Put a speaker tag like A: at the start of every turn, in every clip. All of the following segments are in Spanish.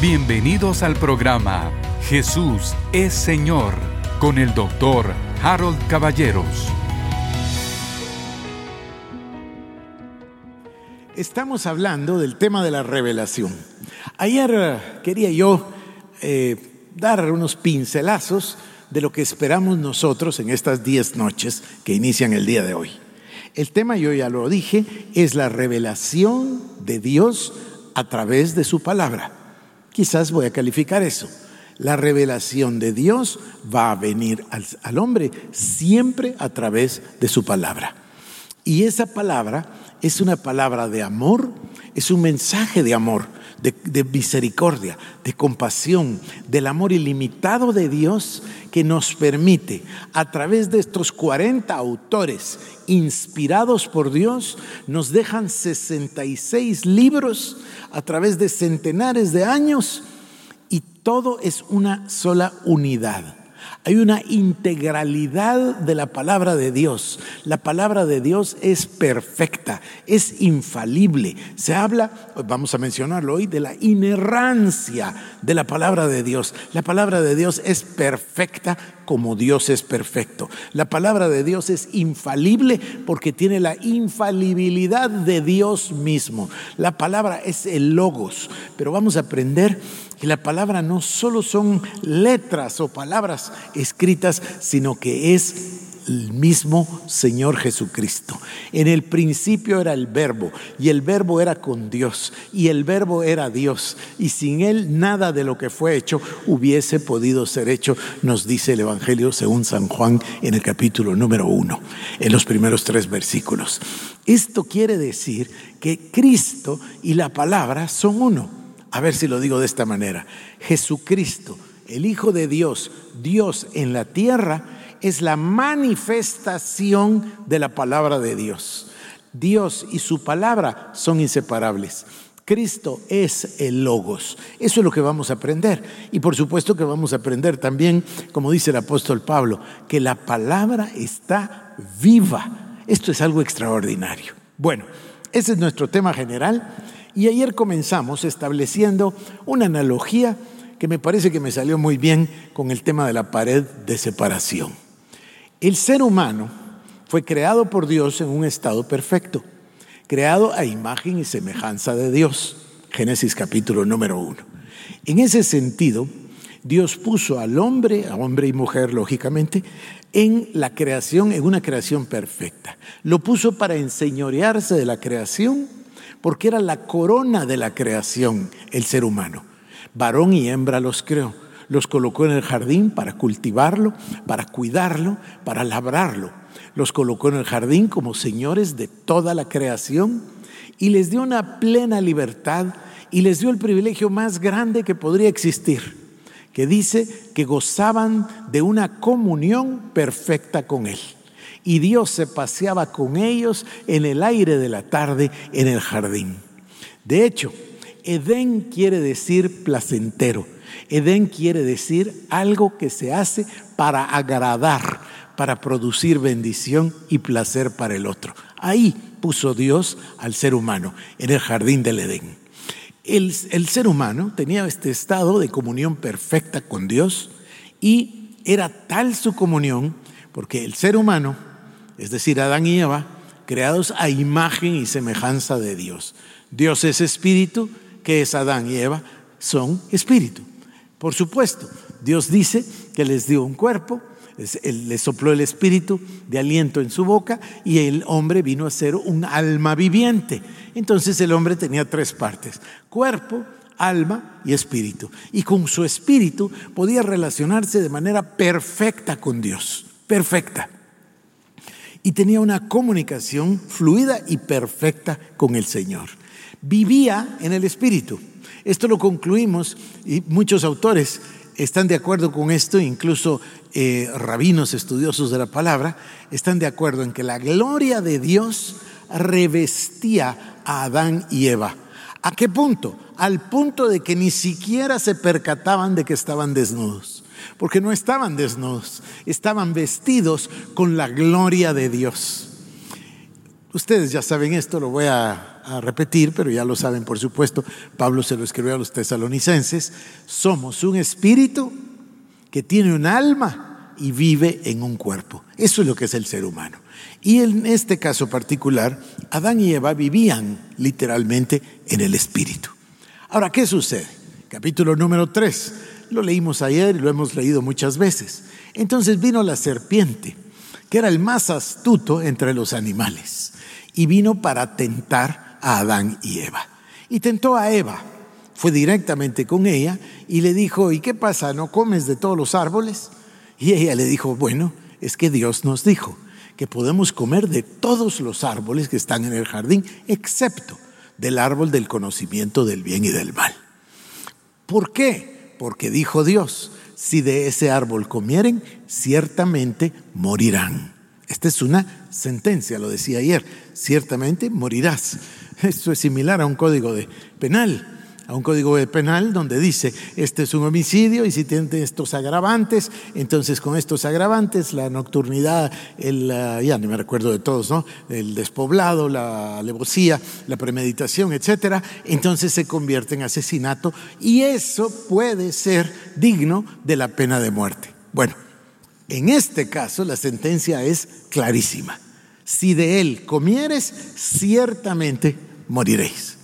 A: Bienvenidos al programa Jesús es Señor con el doctor Harold Caballeros.
B: Estamos hablando del tema de la revelación. Ayer eh, quería yo eh, dar unos pincelazos de lo que esperamos nosotros en estas diez noches que inician el día de hoy. El tema, yo ya lo dije, es la revelación de Dios a través de su palabra. Quizás voy a calificar eso. La revelación de Dios va a venir al, hombre siempre a través de su palabra. Y esa palabra es una palabra de amor, es un mensaje de amor, de, misericordia, de compasión, del amor ilimitado de Dios que nos permite, a través de estos 40 autores inspirados por Dios, nos dejan 66 libros a través de centenares de años y todo es una sola unidad. Hay una integralidad de la palabra de Dios. La palabra de Dios es perfecta, es infalible. Se habla, vamos a mencionarlo hoy, de la inerrancia de la palabra de Dios. La palabra de Dios es perfecta como Dios es perfecto. La palabra de Dios es infalible porque tiene la infalibilidad de Dios mismo. La palabra es el logos, pero vamos a aprender que la palabra no solo son letras o palabras escritas, sino que es el mismo Señor Jesucristo. En el principio era el verbo y el verbo era con Dios y el verbo era Dios y sin él nada de lo que fue hecho hubiese podido ser hecho, nos dice el Evangelio según San Juan en el capítulo número uno, en los primeros tres versículos. Esto quiere decir que Cristo y la palabra son uno. A ver si lo digo de esta manera. Jesucristo, el Hijo de Dios, Dios en la tierra, es la manifestación de la palabra de Dios. Dios y su palabra son inseparables. Cristo es el logos. Eso es lo que vamos a aprender. Y por supuesto que vamos a aprender también, como dice el apóstol Pablo, que la palabra está viva. Esto es algo extraordinario. Bueno, ese es nuestro tema general. Y ayer comenzamos estableciendo una analogía que me parece que me salió muy bien con el tema de la pared de separación. El ser humano fue creado por Dios en un estado perfecto, creado a imagen y semejanza de Dios. Génesis capítulo número uno. En ese sentido, Dios puso al hombre, a hombre y mujer, lógicamente, en la creación, en una creación perfecta. Lo puso para enseñorearse de la creación porque era la corona de la creación el ser humano. Varón y hembra los creó, los colocó en el jardín para cultivarlo, para cuidarlo, para labrarlo. Los colocó en el jardín como señores de toda la creación y les dio una plena libertad y les dio el privilegio más grande que podría existir, que dice que gozaban de una comunión perfecta con Él y Dios se paseaba con ellos en el aire de la tarde en el jardín. De hecho, Edén quiere decir placentero. Edén quiere decir algo que se hace para agradar, para producir bendición y placer para el otro. Ahí puso Dios al ser humano, en el jardín del Edén. El, el, ser humano tenía este estado de comunión perfecta con Dios y era tal su comunión, porque el ser humano es decir, Adán y Eva, creados a imagen y semejanza de Dios. Dios es espíritu, que es Adán y Eva, son espíritu. Por supuesto, Dios dice que les dio un cuerpo, les sopló el espíritu de aliento en su boca y el hombre vino a ser un alma viviente. Entonces el hombre tenía tres partes, cuerpo, alma y espíritu. Y con su espíritu podía relacionarse de manera perfecta con Dios, perfecta y tenía una comunicación fluida y perfecta con el Señor. Vivía en el Espíritu. Esto lo concluimos y muchos autores están de acuerdo con esto, incluso eh, rabinos estudiosos de la palabra, están de acuerdo en que la gloria de Dios revestía a Adán y Eva. ¿A qué punto? Al punto de que ni siquiera se percataban de que estaban desnudos porque no estaban desnudos, estaban vestidos con la gloria de Dios. Ustedes ya saben esto, lo voy a, repetir, pero ya lo saben por supuesto, Pablo se lo escribió a los tesalonicenses, somos un espíritu que tiene un alma y vive en un cuerpo. Eso es lo que es el ser humano. Y en este caso particular, Adán y Eva vivían literalmente en el espíritu. Ahora, ¿qué sucede? Capítulo número 3. Lo leímos ayer y lo hemos leído muchas veces. Entonces vino la serpiente, que era el más astuto entre los animales, y vino para tentar a Adán y Eva. Y tentó a Eva. Fue directamente con ella y le dijo, ¿y qué pasa? ¿No comes de todos los árboles? Y ella le dijo, bueno, es que Dios nos dijo que podemos comer de todos los árboles que están en el jardín, excepto del árbol del conocimiento del bien y del mal. ¿Por qué? Porque dijo Dios, si de ese árbol comieren, ciertamente morirán. Esta es una sentencia, lo decía ayer, ciertamente morirás. Esto es similar a un código de penal a un código penal donde dice, este es un homicidio y si tiene estos agravantes, entonces con estos agravantes, la nocturnidad, el, ya no me recuerdo de todos, ¿no? El despoblado, la alevosía, la premeditación, etcétera, entonces se convierte en asesinato y eso puede ser digno de la pena de muerte. Bueno, en este caso la sentencia es clarísima. Si de él comieres, ciertamente moriréis.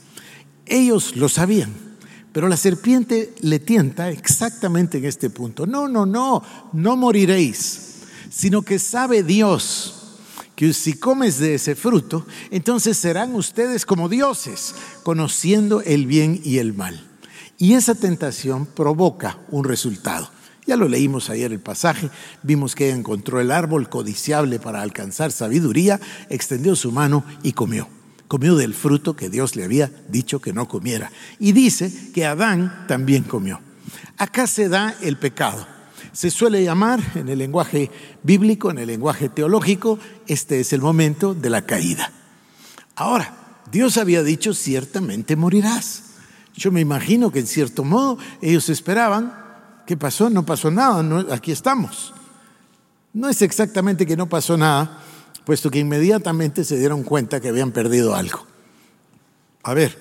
B: Ellos lo sabían, pero la serpiente le tienta exactamente en este punto. No, no, no, no moriréis, sino que sabe Dios que si comes de ese fruto, entonces serán ustedes como dioses, conociendo el bien y el mal. Y esa tentación provoca un resultado. Ya lo leímos ayer el pasaje, vimos que encontró el árbol codiciable para alcanzar sabiduría, extendió su mano y comió comió del fruto que Dios le había dicho que no comiera. Y dice que Adán también comió. Acá se da el pecado. Se suele llamar en el lenguaje bíblico, en el lenguaje teológico, este es el momento de la caída. Ahora, Dios había dicho, ciertamente morirás. Yo me imagino que en cierto modo ellos esperaban, ¿qué pasó? No pasó nada, aquí estamos. No es exactamente que no pasó nada, puesto que inmediatamente se dieron cuenta que habían perdido algo. A ver,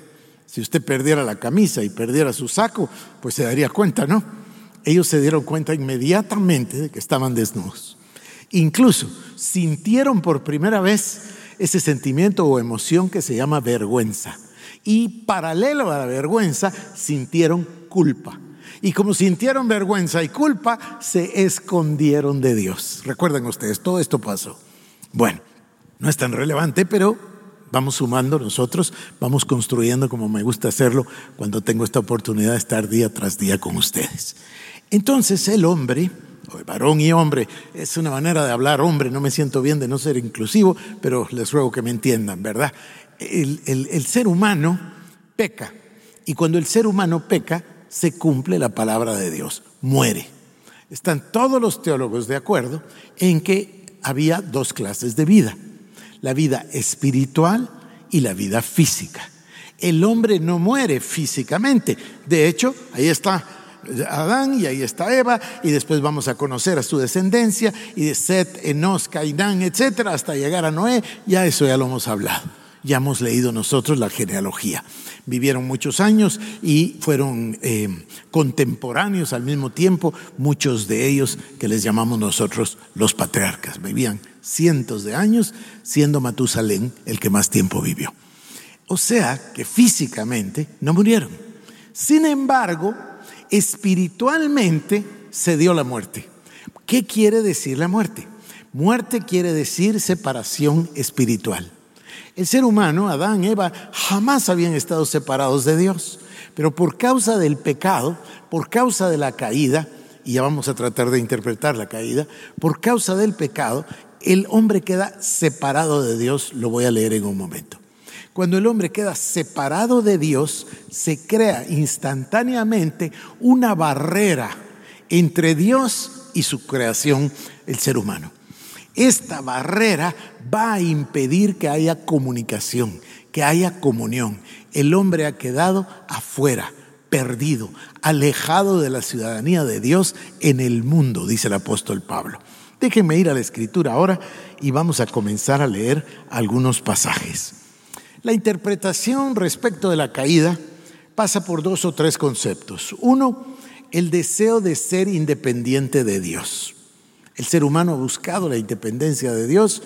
B: si usted perdiera la camisa y perdiera su saco, pues se daría cuenta, ¿no? Ellos se dieron cuenta inmediatamente de que estaban desnudos. Incluso sintieron por primera vez ese sentimiento o emoción que se llama vergüenza. Y paralelo a la vergüenza, sintieron culpa. Y como sintieron vergüenza y culpa, se escondieron de Dios. Recuerden ustedes, todo esto pasó. Bueno, no es tan relevante, pero vamos sumando nosotros, vamos construyendo como me gusta hacerlo cuando tengo esta oportunidad de estar día tras día con ustedes. Entonces el hombre, o el varón y hombre, es una manera de hablar hombre, no me siento bien de no ser inclusivo, pero les ruego que me entiendan, ¿verdad? El, el ser humano peca y cuando el ser humano peca, se cumple la palabra de Dios, muere. Están todos los teólogos de acuerdo en que había dos clases de vida, la vida espiritual y la vida física. El hombre no muere físicamente, de hecho, ahí está Adán y ahí está Eva, y después vamos a conocer a su descendencia, y de Set, Enos, Cainán, etcétera, hasta llegar a Noé, ya eso ya lo hemos hablado. Ya hemos leído nosotros la genealogía. Vivieron muchos años y fueron eh, contemporáneos al mismo tiempo, muchos de ellos que les llamamos nosotros los patriarcas. Vivían cientos de años, siendo Matusalén el que más tiempo vivió. O sea que físicamente no murieron. Sin embargo, espiritualmente se dio la muerte. ¿Qué quiere decir la muerte? Muerte quiere decir separación espiritual. El ser humano, Adán, Eva, jamás habían estado separados de Dios, pero por causa del pecado, por causa de la caída, y ya vamos a tratar de interpretar la caída, por causa del pecado, el hombre queda separado de Dios, lo voy a leer en un momento. Cuando el hombre queda separado de Dios, se crea instantáneamente una barrera entre Dios y su creación, el ser humano. Esta barrera va a impedir que haya comunicación, que haya comunión. El hombre ha quedado afuera, perdido, alejado de la ciudadanía de Dios en el mundo, dice el apóstol Pablo. Déjenme ir a la escritura ahora y vamos a comenzar a leer algunos pasajes. La interpretación respecto de la caída pasa por dos o tres conceptos. Uno, el deseo de ser independiente de Dios. El ser humano ha buscado la independencia de Dios.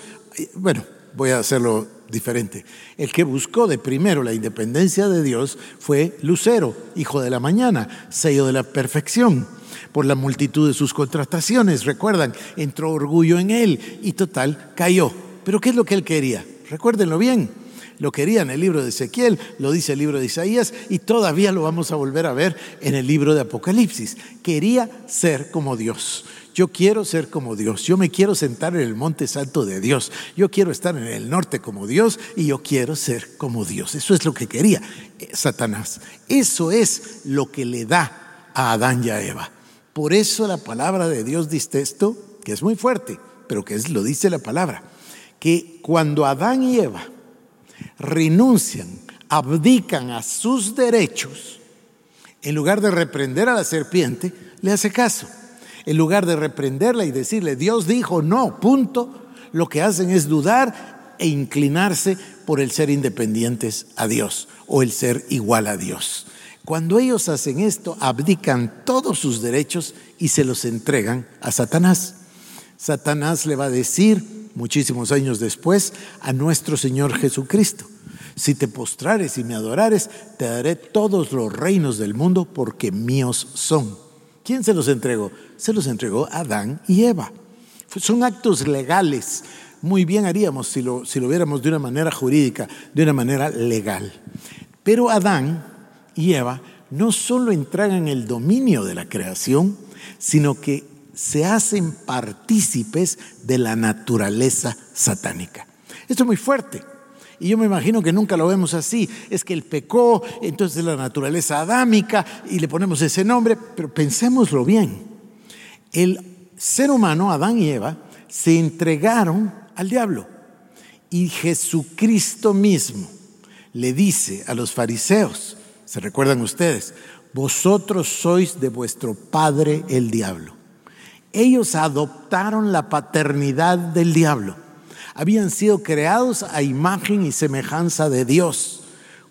B: Bueno, voy a hacerlo diferente. El que buscó de primero la independencia de Dios fue Lucero, hijo de la mañana, sello de la perfección. Por la multitud de sus contrataciones, recuerdan, entró orgullo en él y total cayó. Pero ¿qué es lo que él quería? Recuérdenlo bien. Lo quería en el libro de Ezequiel, lo dice el libro de Isaías y todavía lo vamos a volver a ver en el libro de Apocalipsis. Quería ser como Dios. Yo quiero ser como Dios, yo me quiero sentar en el monte santo de Dios, yo quiero estar en el norte como Dios y yo quiero ser como Dios. Eso es lo que quería eh, Satanás. Eso es lo que le da a Adán y a Eva. Por eso la palabra de Dios dice esto, que es muy fuerte, pero que es, lo dice la palabra, que cuando Adán y Eva renuncian, abdican a sus derechos, en lugar de reprender a la serpiente, le hace caso en lugar de reprenderla y decirle, Dios dijo no, punto, lo que hacen es dudar e inclinarse por el ser independientes a Dios o el ser igual a Dios. Cuando ellos hacen esto, abdican todos sus derechos y se los entregan a Satanás. Satanás le va a decir, muchísimos años después, a nuestro Señor Jesucristo, si te postrares y me adorares, te daré todos los reinos del mundo porque míos son. ¿Quién se los entregó? Se los entregó Adán y Eva. Son actos legales. Muy bien haríamos si lo, si lo viéramos de una manera jurídica, de una manera legal. Pero Adán y Eva no solo entregan el dominio de la creación, sino que se hacen partícipes de la naturaleza satánica. Esto es muy fuerte. Y yo me imagino que nunca lo vemos así. Es que él pecó, entonces la naturaleza adámica y le ponemos ese nombre, pero pensémoslo bien. El ser humano, Adán y Eva, se entregaron al diablo. Y Jesucristo mismo le dice a los fariseos, ¿se recuerdan ustedes? Vosotros sois de vuestro padre el diablo. Ellos adoptaron la paternidad del diablo habían sido creados a imagen y semejanza de Dios.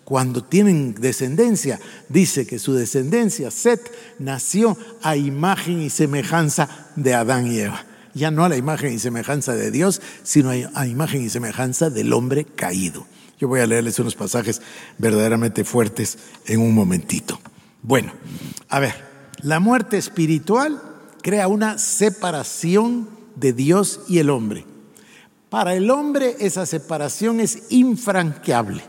B: Cuando tienen descendencia, dice que su descendencia, Set, nació a imagen y semejanza de Adán y Eva. Ya no a la imagen y semejanza de Dios, sino a imagen y semejanza del hombre caído. Yo voy a leerles unos pasajes verdaderamente fuertes en un momentito. Bueno, a ver, la muerte espiritual crea una separación de Dios y el hombre. Para el hombre esa separación es infranqueable.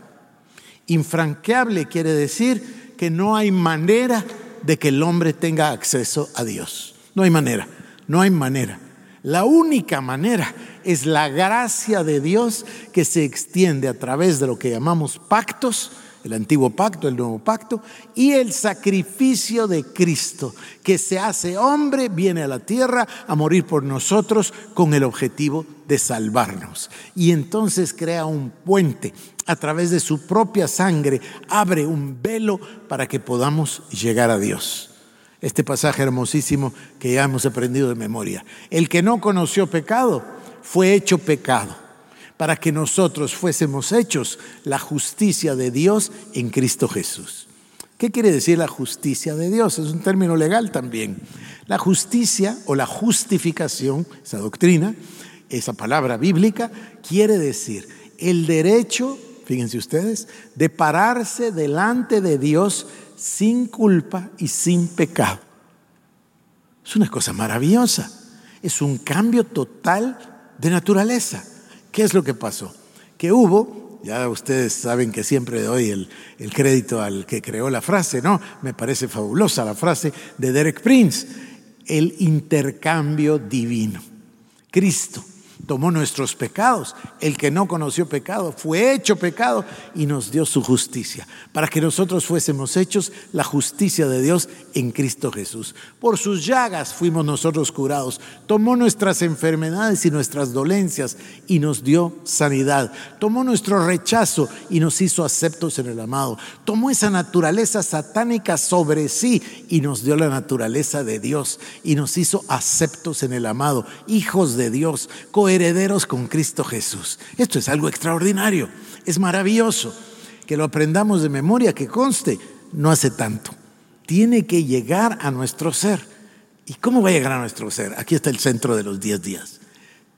B: Infranqueable quiere decir que no hay manera de que el hombre tenga acceso a Dios. No hay manera, no hay manera. La única manera es la gracia de Dios que se extiende a través de lo que llamamos pactos el antiguo pacto, el nuevo pacto, y el sacrificio de Cristo, que se hace hombre, viene a la tierra a morir por nosotros con el objetivo de salvarnos. Y entonces crea un puente a través de su propia sangre, abre un velo para que podamos llegar a Dios. Este pasaje hermosísimo que ya hemos aprendido de memoria. El que no conoció pecado fue hecho pecado para que nosotros fuésemos hechos la justicia de Dios en Cristo Jesús. ¿Qué quiere decir la justicia de Dios? Es un término legal también. La justicia o la justificación, esa doctrina, esa palabra bíblica, quiere decir el derecho, fíjense ustedes, de pararse delante de Dios sin culpa y sin pecado. Es una cosa maravillosa. Es un cambio total de naturaleza. ¿Qué es lo que pasó? Que hubo, ya ustedes saben que siempre doy el, el crédito al que creó la frase, ¿no? Me parece fabulosa la frase de Derek Prince, el intercambio divino. Cristo tomó nuestros pecados. El que no conoció pecado fue hecho pecado y nos dio su justicia, para que nosotros fuésemos hechos la justicia de Dios en Cristo Jesús. Por sus llagas fuimos nosotros curados. Tomó nuestras enfermedades y nuestras dolencias y nos dio sanidad. Tomó nuestro rechazo y nos hizo aceptos en el amado. Tomó esa naturaleza satánica sobre sí y nos dio la naturaleza de Dios y nos hizo aceptos en el amado, hijos de Dios, herederos con Cristo Jesús. Esto es algo extraordinario, es maravilloso. que lo aprendamos de memoria, que conste, no hace tanto. Tiene que llegar a nuestro ser. ¿Y cómo va a llegar a nuestro ser? Aquí está el centro de los diez días.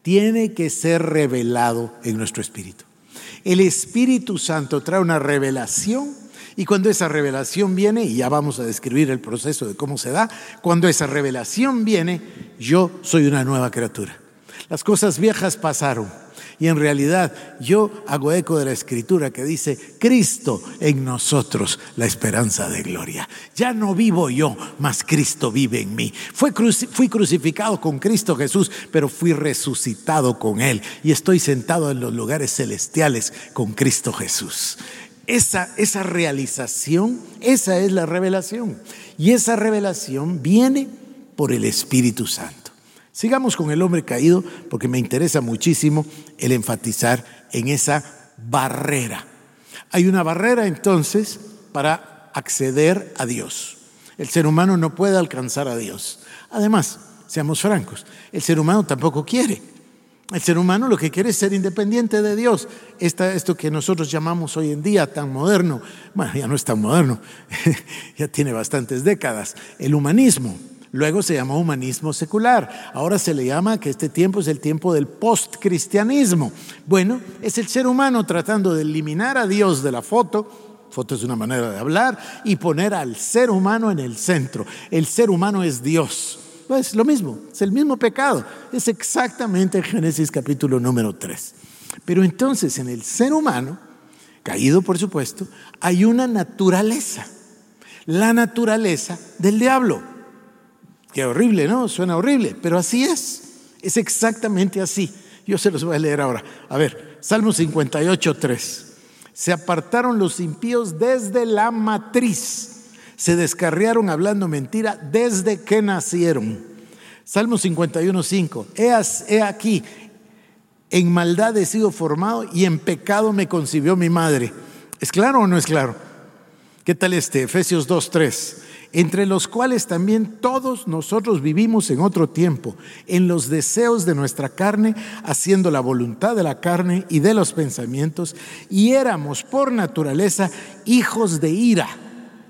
B: Tiene que ser revelado en nuestro espíritu. El Espíritu Santo trae una revelación y cuando esa revelación viene, y ya vamos a describir el proceso de cómo se da, cuando esa revelación viene, yo soy una nueva criatura. Las cosas viejas pasaron y en realidad yo hago eco de la escritura que dice, Cristo en nosotros, la esperanza de gloria. Ya no vivo yo, mas Cristo vive en mí. fui crucificado con Cristo Jesús, pero fui resucitado con Él y estoy sentado en los lugares celestiales con Cristo Jesús. Esa, esa realización, esa es la revelación. Y esa revelación viene por el Espíritu Santo. Sigamos con el hombre caído porque me interesa muchísimo el enfatizar en esa barrera. Hay una barrera entonces para acceder a Dios. El ser humano no puede alcanzar a Dios. Además, seamos francos, el ser humano tampoco quiere. El ser humano lo que quiere es ser independiente de Dios. esto que nosotros llamamos hoy en día tan moderno, bueno, ya no es tan moderno, ya tiene bastantes décadas, el humanismo. Luego se llamó humanismo secular. Ahora se le llama que este tiempo es el tiempo del postcristianismo. Bueno, es el ser humano tratando de eliminar a Dios de la foto. Foto es una manera de hablar y poner al ser humano en el centro. El ser humano es Dios. Pues lo mismo, es el mismo pecado. Es exactamente Génesis capítulo número 3. Pero entonces en el ser humano, caído por supuesto, hay una naturaleza. La naturaleza del diablo. Qué horrible, ¿no? Suena horrible, pero así es. Es exactamente así. Yo se los voy a leer ahora. A ver, Salmo 58, 3. Se apartaron los impíos desde la matriz. Se descarriaron hablando mentira desde que nacieron. Salmo 51, 5. He aquí, en maldad he sido formado y en pecado me concibió mi madre. ¿Es claro o no es claro? ¿Qué tal este? Efesios 2, 3 entre los cuales también todos nosotros vivimos en otro tiempo, en los deseos de nuestra carne, haciendo la voluntad de la carne y de los pensamientos, y éramos por naturaleza hijos de ira,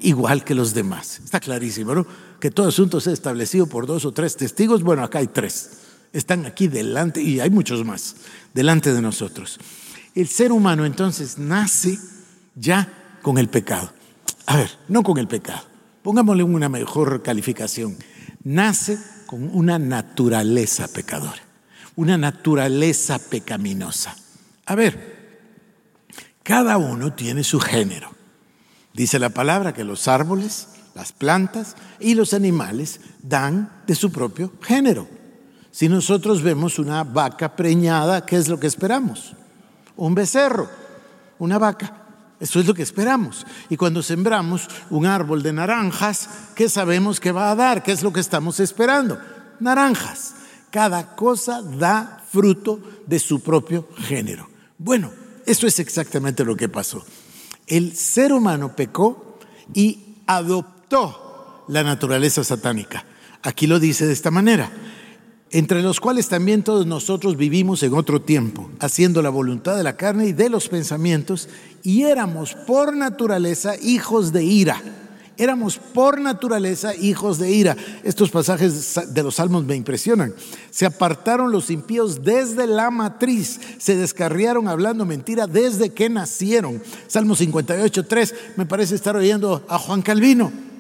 B: igual que los demás. Está clarísimo, ¿no? Que todo asunto sea establecido por dos o tres testigos. Bueno, acá hay tres. Están aquí delante, y hay muchos más, delante de nosotros. El ser humano entonces nace ya con el pecado. A ver, no con el pecado pongámosle una mejor calificación, nace con una naturaleza pecadora, una naturaleza pecaminosa. A ver, cada uno tiene su género. Dice la palabra que los árboles, las plantas y los animales dan de su propio género. Si nosotros vemos una vaca preñada, ¿qué es lo que esperamos? Un becerro, una vaca. Eso es lo que esperamos. Y cuando sembramos un árbol de naranjas, ¿qué sabemos que va a dar? ¿Qué es lo que estamos esperando? Naranjas. Cada cosa da fruto de su propio género. Bueno, eso es exactamente lo que pasó. El ser humano pecó y adoptó la naturaleza satánica. Aquí lo dice de esta manera entre los cuales también todos nosotros vivimos en otro tiempo, haciendo la voluntad de la carne y de los pensamientos, y éramos por naturaleza hijos de ira. Éramos por naturaleza hijos de ira. Estos pasajes de los salmos me impresionan. Se apartaron los impíos desde la matriz, se descarriaron hablando mentira desde que nacieron. Salmo 58, 3, me parece estar oyendo a Juan Calvino.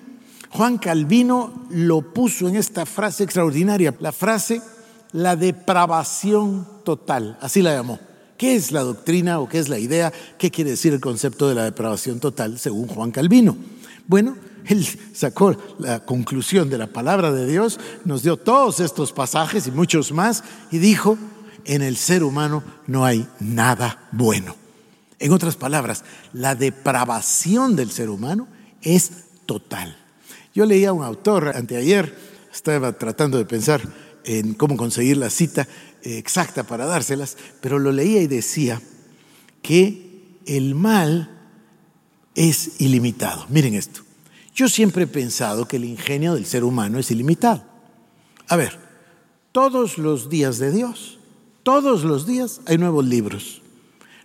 B: Juan Calvino lo puso en esta frase extraordinaria, la frase la depravación total, así la llamó. ¿Qué es la doctrina o qué es la idea? ¿Qué quiere decir el concepto de la depravación total según Juan Calvino? Bueno, él sacó la conclusión de la palabra de Dios, nos dio todos estos pasajes y muchos más y dijo, en el ser humano no hay nada bueno. En otras palabras, la depravación del ser humano es total. Yo leía a un autor anteayer, estaba tratando de pensar en cómo conseguir la cita eh, exacta para dárselas, pero lo leía y decía que el mal es ilimitado. Miren esto. Yo siempre he pensado que el ingenio del ser humano es ilimitado. A ver, todos los días de Dios, todos los días hay nuevos libros,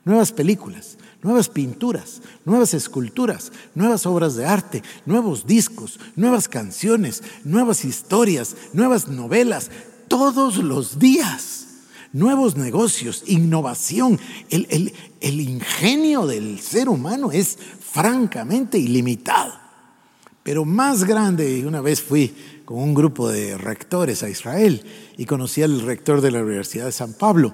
B: nuevas películas, nuevas pinturas, nuevas esculturas, nuevas obras de arte, nuevos discos, nuevas canciones, nuevas historias, nuevas novelas, todos los días. Nuevos negocios, innovación. El, el ingenio del ser humano es francamente ilimitado. Pero más grande, una vez fui con un grupo de rectores a Israel y conocí al rector de la Universidad de San Pablo,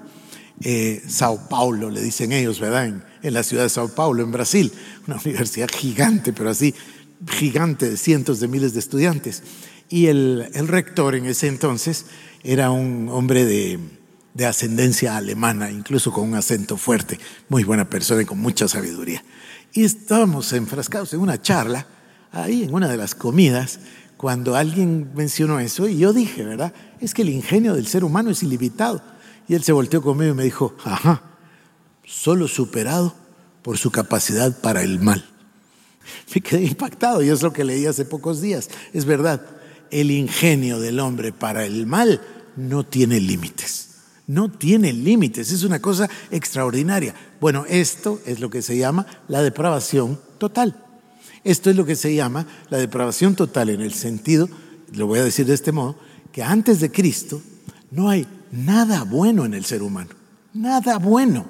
B: eh, Sao Paulo, le dicen ellos, ¿verdad? En, la ciudad de Sao Paulo, en Brasil, una universidad gigante, pero así gigante de cientos de miles de estudiantes. Y el, rector en ese entonces era un hombre de, de ascendencia alemana, incluso con un acento fuerte, muy buena persona y con mucha sabiduría. Y estábamos enfrascados en una charla, ahí en una de las comidas, cuando alguien mencionó eso, y yo dije, ¿verdad? Es que el ingenio del ser humano es ilimitado. Y él se volteó conmigo y me dijo, ajá, solo superado por su capacidad para el mal. Me quedé impactado y es lo que leí hace pocos días. Es verdad, el ingenio del hombre para el mal no tiene límites. No tiene límites, es una cosa extraordinaria. Bueno, esto es lo que se llama la depravación total. Esto es lo que se llama la depravación total en el sentido, lo voy a decir de este modo, que antes de Cristo no hay nada bueno en el ser humano. Nada bueno.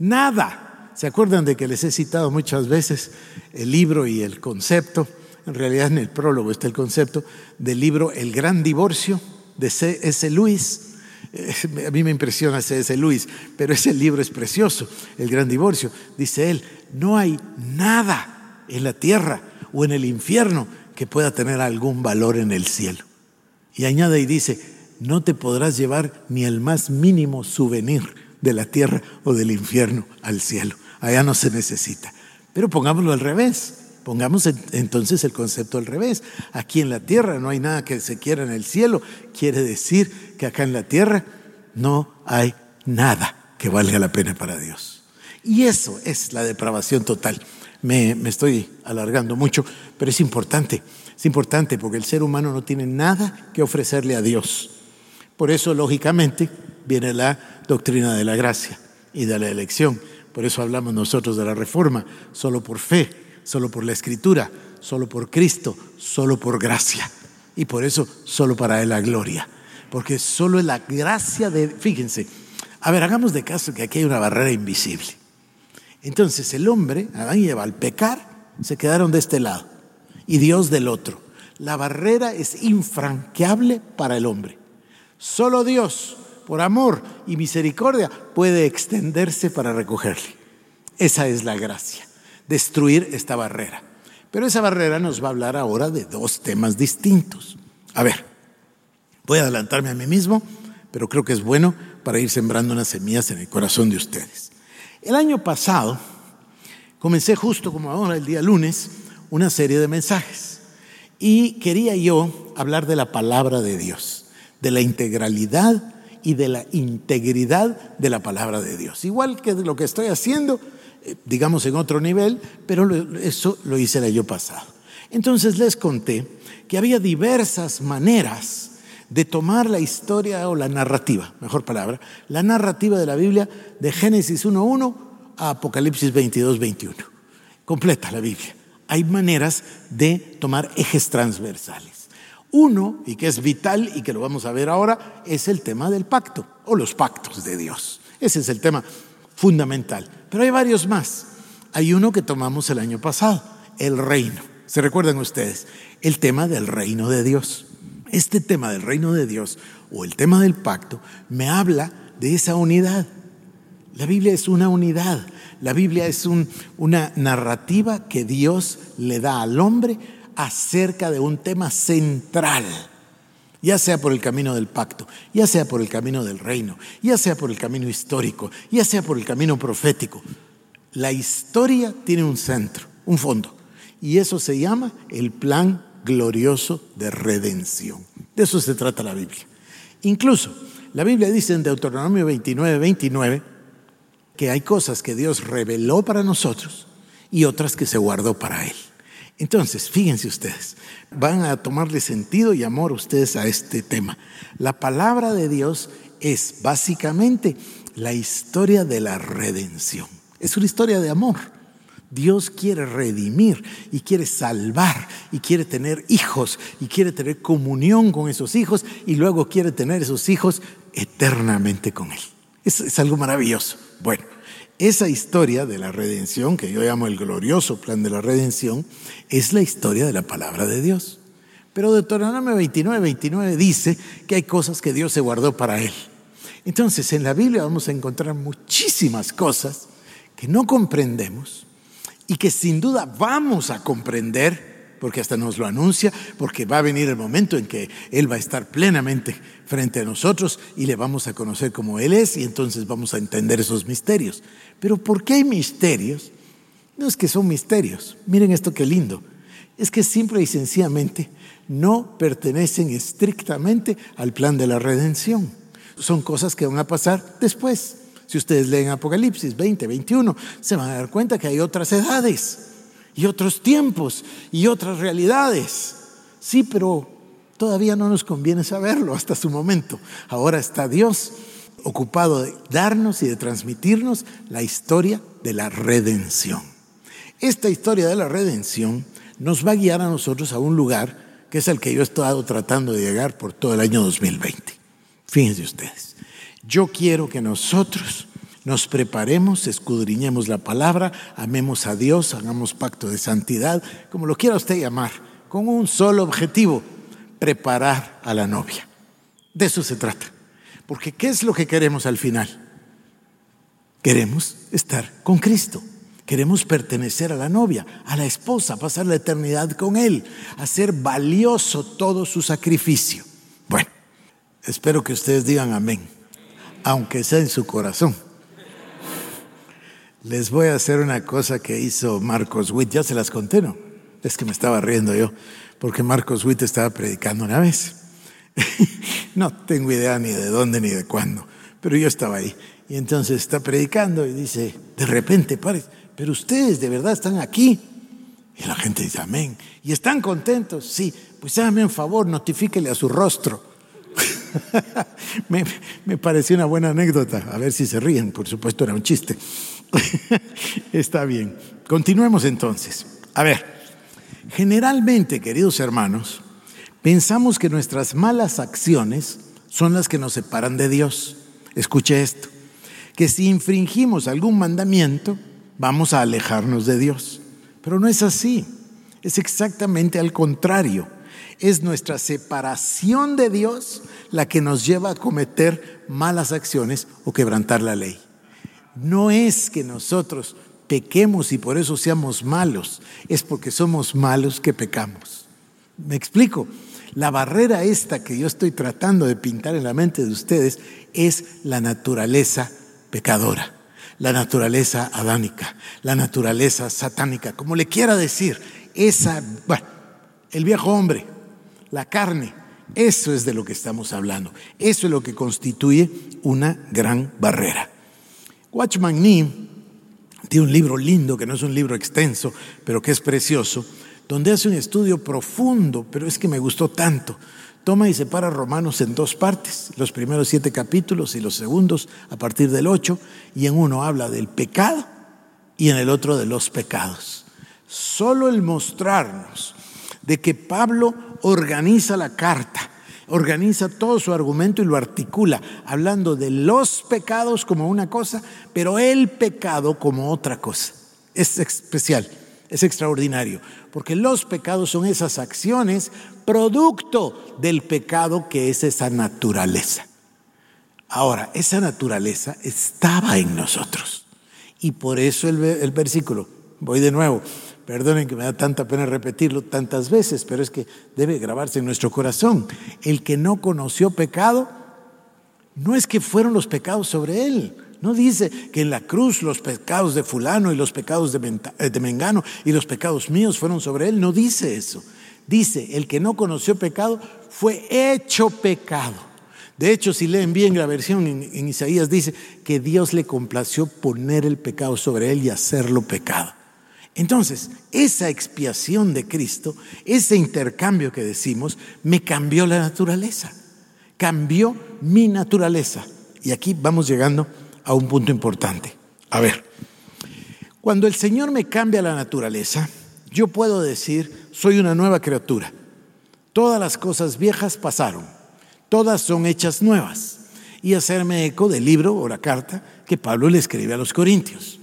B: Nada. ¿Se acuerdan de que les he citado muchas veces el libro y el concepto? En realidad en el prólogo está el concepto del libro El Gran Divorcio de C.S. Lewis. Eh, a mí me impresiona C.S. Lewis, pero ese libro es precioso, El Gran Divorcio. Dice él, no hay nada en la tierra o en el infierno que pueda tener algún valor en el cielo. Y añade y dice, no te podrás llevar ni el más mínimo souvenir de la tierra o del infierno al cielo. Allá no se necesita. Pero pongámoslo al revés. Pongamos entonces el concepto al revés. Aquí en la tierra no hay nada que se quiera en el cielo. Quiere decir que acá en la tierra no hay nada que valga la pena para Dios. Y eso es la depravación total. Me, me estoy alargando mucho, pero es importante. Es importante porque el ser humano no tiene nada que ofrecerle a Dios. Por eso, lógicamente, viene la doctrina de la gracia y de la elección. Por eso hablamos nosotros de la reforma, solo por fe, solo por la escritura, solo por Cristo, solo por gracia. Y por eso solo para Él la gloria. Porque solo es la gracia de... Fíjense, a ver, hagamos de caso que aquí hay una barrera invisible. Entonces el hombre, Adán y Eva, al pecar, se quedaron de este lado y Dios del otro. La barrera es infranqueable para el hombre. Solo Dios, por amor y misericordia, puede extenderse para recogerle. Esa es la gracia, destruir esta barrera. Pero esa barrera nos va a hablar ahora de dos temas distintos. A ver, voy a adelantarme a mí mismo, pero creo que es bueno para ir sembrando unas semillas en el corazón de ustedes. El año pasado comencé justo como ahora, el día lunes, una serie de mensajes y quería yo hablar de la palabra de Dios de la integralidad y de la integridad de la palabra de Dios. Igual que lo que estoy haciendo, eh, digamos en otro nivel, pero eso lo hice el año pasado. Entonces les conté que había diversas maneras de tomar la historia o la narrativa, mejor palabra, la narrativa de la Biblia de Génesis 1.1 a Apocalipsis 22.21. Completa la Biblia. Hay maneras de tomar ejes transversales. Uno, y que es vital y que lo vamos a ver ahora, es el tema del pacto o los pactos de Dios. Ese es el tema fundamental. Pero hay varios más. Hay uno que tomamos el año pasado, el reino. ¿Se recuerdan ustedes? El tema del reino de Dios. Este tema del reino de Dios o el tema del pacto me habla de esa unidad. La Biblia es una unidad. La Biblia es una narrativa que Dios le da al hombre acerca de un tema central, ya sea por el camino del pacto, ya sea por el camino del reino, ya sea por el camino histórico, ya sea por el camino profético. La historia tiene un centro, un fondo, y eso se llama el plan glorioso de redención. De eso se trata la Biblia. Incluso la Biblia dice en Deuteronomio 29, 29, que hay cosas que Dios reveló para nosotros y otras que se guardó para Él. Entonces, fíjense ustedes, van a tomarle sentido y amor ustedes a este tema. La palabra de Dios es básicamente la historia de la redención. Es una historia de amor. Dios quiere redimir y quiere salvar y quiere tener hijos y quiere tener comunión con esos hijos y luego quiere tener esos hijos eternamente con Él. Es, es algo maravilloso. Bueno, esa historia de la redención, que yo llamo el glorioso plan de la redención, es la historia de la palabra de Dios. Pero Deuteronomio 29, 29 dice que hay cosas que Dios se guardó para Él. Entonces, en la Biblia vamos a encontrar muchísimas cosas que no comprendemos y que sin duda vamos a comprender, porque hasta nos lo anuncia, porque va a venir el momento en que Él va a estar plenamente frente a nosotros y le vamos a conocer como Él es y entonces vamos a entender esos misterios. Pero ¿por qué hay misterios? No es que son misterios, miren esto qué lindo, es que simple y sencillamente no pertenecen estrictamente al plan de la redención. Son cosas que van a pasar después. Si ustedes leen Apocalipsis 20, 21, se van a dar cuenta que hay otras edades y otros tiempos y otras realidades. Sí, pero todavía no nos conviene saberlo hasta su momento. Ahora está Dios ocupado de darnos y de transmitirnos la historia de la redención. Esta historia de la redención nos va a guiar a nosotros a un lugar que es el que yo he estado tratando de llegar por todo el año 2020. Fíjense ustedes. Yo quiero que nosotros nos preparemos, escudriñemos la palabra, amemos a Dios, hagamos pacto de santidad, como lo quiera usted llamar, con un solo objetivo, preparar a la novia. De eso se trata. Porque ¿qué es lo que queremos al final? Queremos estar con Cristo. Queremos pertenecer a la novia, a la esposa, pasar la eternidad con Él, hacer valioso todo su sacrificio. Bueno, espero que ustedes digan amén aunque sea en su corazón. Les voy a hacer una cosa que hizo Marcos Witt, ya se las conté, ¿no? Es que me estaba riendo yo, porque Marcos Witt estaba predicando una vez. no tengo idea ni de dónde ni de cuándo, pero yo estaba ahí. Y entonces está predicando y dice, de repente, pare, pero ustedes de verdad están aquí. Y la gente dice, amén. ¿Y están contentos? Sí, pues hágame un favor, notifíquele a su rostro me, me, pareció una buena anécdota. A ver si se ríen, por supuesto era un chiste. Está bien. Continuemos entonces. A ver, generalmente, queridos hermanos, pensamos que nuestras malas acciones son las que nos separan de Dios. Escuche esto, que si infringimos algún mandamiento, vamos a alejarnos de Dios. Pero no es así, es exactamente al contrario es nuestra separación de Dios la que nos lleva a cometer malas acciones o quebrantar la ley. No es que nosotros pequemos y por eso seamos malos, es porque somos malos que pecamos. ¿Me explico? La barrera esta que yo estoy tratando de pintar en la mente de ustedes es la naturaleza pecadora, la naturaleza adánica, la naturaleza satánica, como le quiera decir, esa, el viejo hombre, la carne. Eso es de lo que estamos hablando. Eso es lo que constituye una gran barrera. Watchman Nee tiene un libro lindo, que no es un libro extenso, pero que es precioso, donde hace un estudio profundo, pero es que me gustó tanto. Toma y separa Romanos en dos partes, los primeros siete capítulos y los segundos a partir del ocho, y en uno habla del pecado y en el otro de los pecados. Solo el mostrarnos de que Pablo organiza la carta, organiza todo su argumento y lo articula, hablando de los pecados como una cosa, pero el pecado como otra cosa. Es especial, es extraordinario, porque los pecados son esas acciones producto del pecado que es esa naturaleza. Ahora, esa naturaleza estaba en nosotros. Y por eso el, el versículo, voy de nuevo, Perdonen que me da tanta pena repetirlo tantas veces, pero es que debe grabarse en nuestro corazón. El que no conoció pecado, no es que fueron los pecados sobre él. No dice que en la cruz los pecados de fulano y los pecados eh, de Mengano y los pecados míos fueron sobre él. No dice eso. Dice, el que no conoció pecado fue hecho pecado. De hecho, si leen bien la versión en, Isaías, dice que Dios le complació poner el pecado sobre él y hacerlo pecado. Entonces, esa expiación de Cristo, ese intercambio que decimos, me cambió la naturaleza, cambió mi naturaleza. Y aquí vamos llegando a un punto importante. A ver, Cuando el Señor me cambia la naturaleza, yo puedo decir, soy una nueva criatura. Todas las cosas viejas pasaron, todas son hechas nuevas. Y hacerme eco del libro o la carta que Pablo le escribe a los Corintios.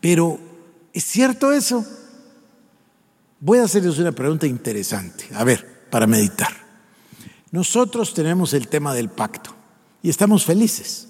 B: Pero, ¿es cierto eso? Voy a hacerles una pregunta interesante, a ver, para meditar. Nosotros tenemos el tema del pacto y estamos felices.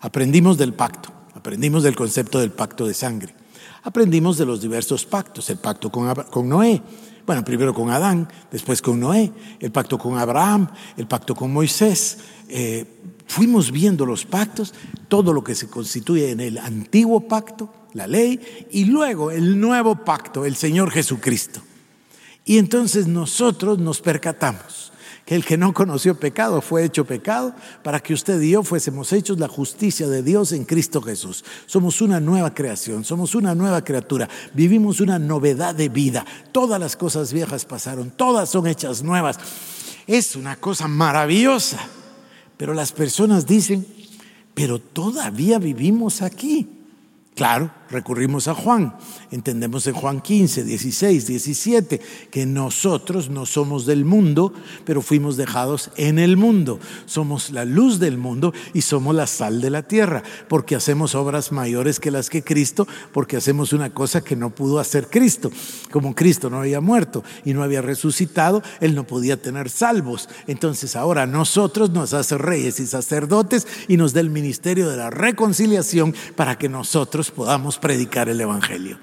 B: Aprendimos del pacto, aprendimos del concepto del pacto de sangre, aprendimos de los diversos pactos, el pacto con, Noé, bueno, primero con Adán, después con Noé, el pacto con Abraham, el pacto con Moisés. Eh, fuimos viendo los pactos, todo lo que se constituye en el antiguo pacto, la ley, y luego el nuevo pacto, el Señor Jesucristo. Y entonces nosotros nos percatamos el que no conoció pecado fue hecho pecado para que usted y yo fuésemos hechos la justicia de Dios en Cristo Jesús. Somos una nueva creación, somos una nueva criatura, vivimos una novedad de vida. Todas las cosas viejas pasaron, todas son hechas nuevas. Es una cosa maravillosa. Pero las personas dicen, pero todavía vivimos aquí. Claro, recurrimos a Juan. Entendemos en Juan 15, 16, 17 que nosotros no somos del mundo, pero fuimos dejados en el mundo. Somos la luz del mundo y somos la sal de la tierra, porque hacemos obras mayores que las que Cristo, porque hacemos una cosa que no pudo hacer Cristo. Como Cristo no había muerto y no había resucitado, Él no podía tener salvos. Entonces ahora nosotros nos hace reyes y sacerdotes y nos da el ministerio de la reconciliación para que nosotros podamos predicar el Evangelio.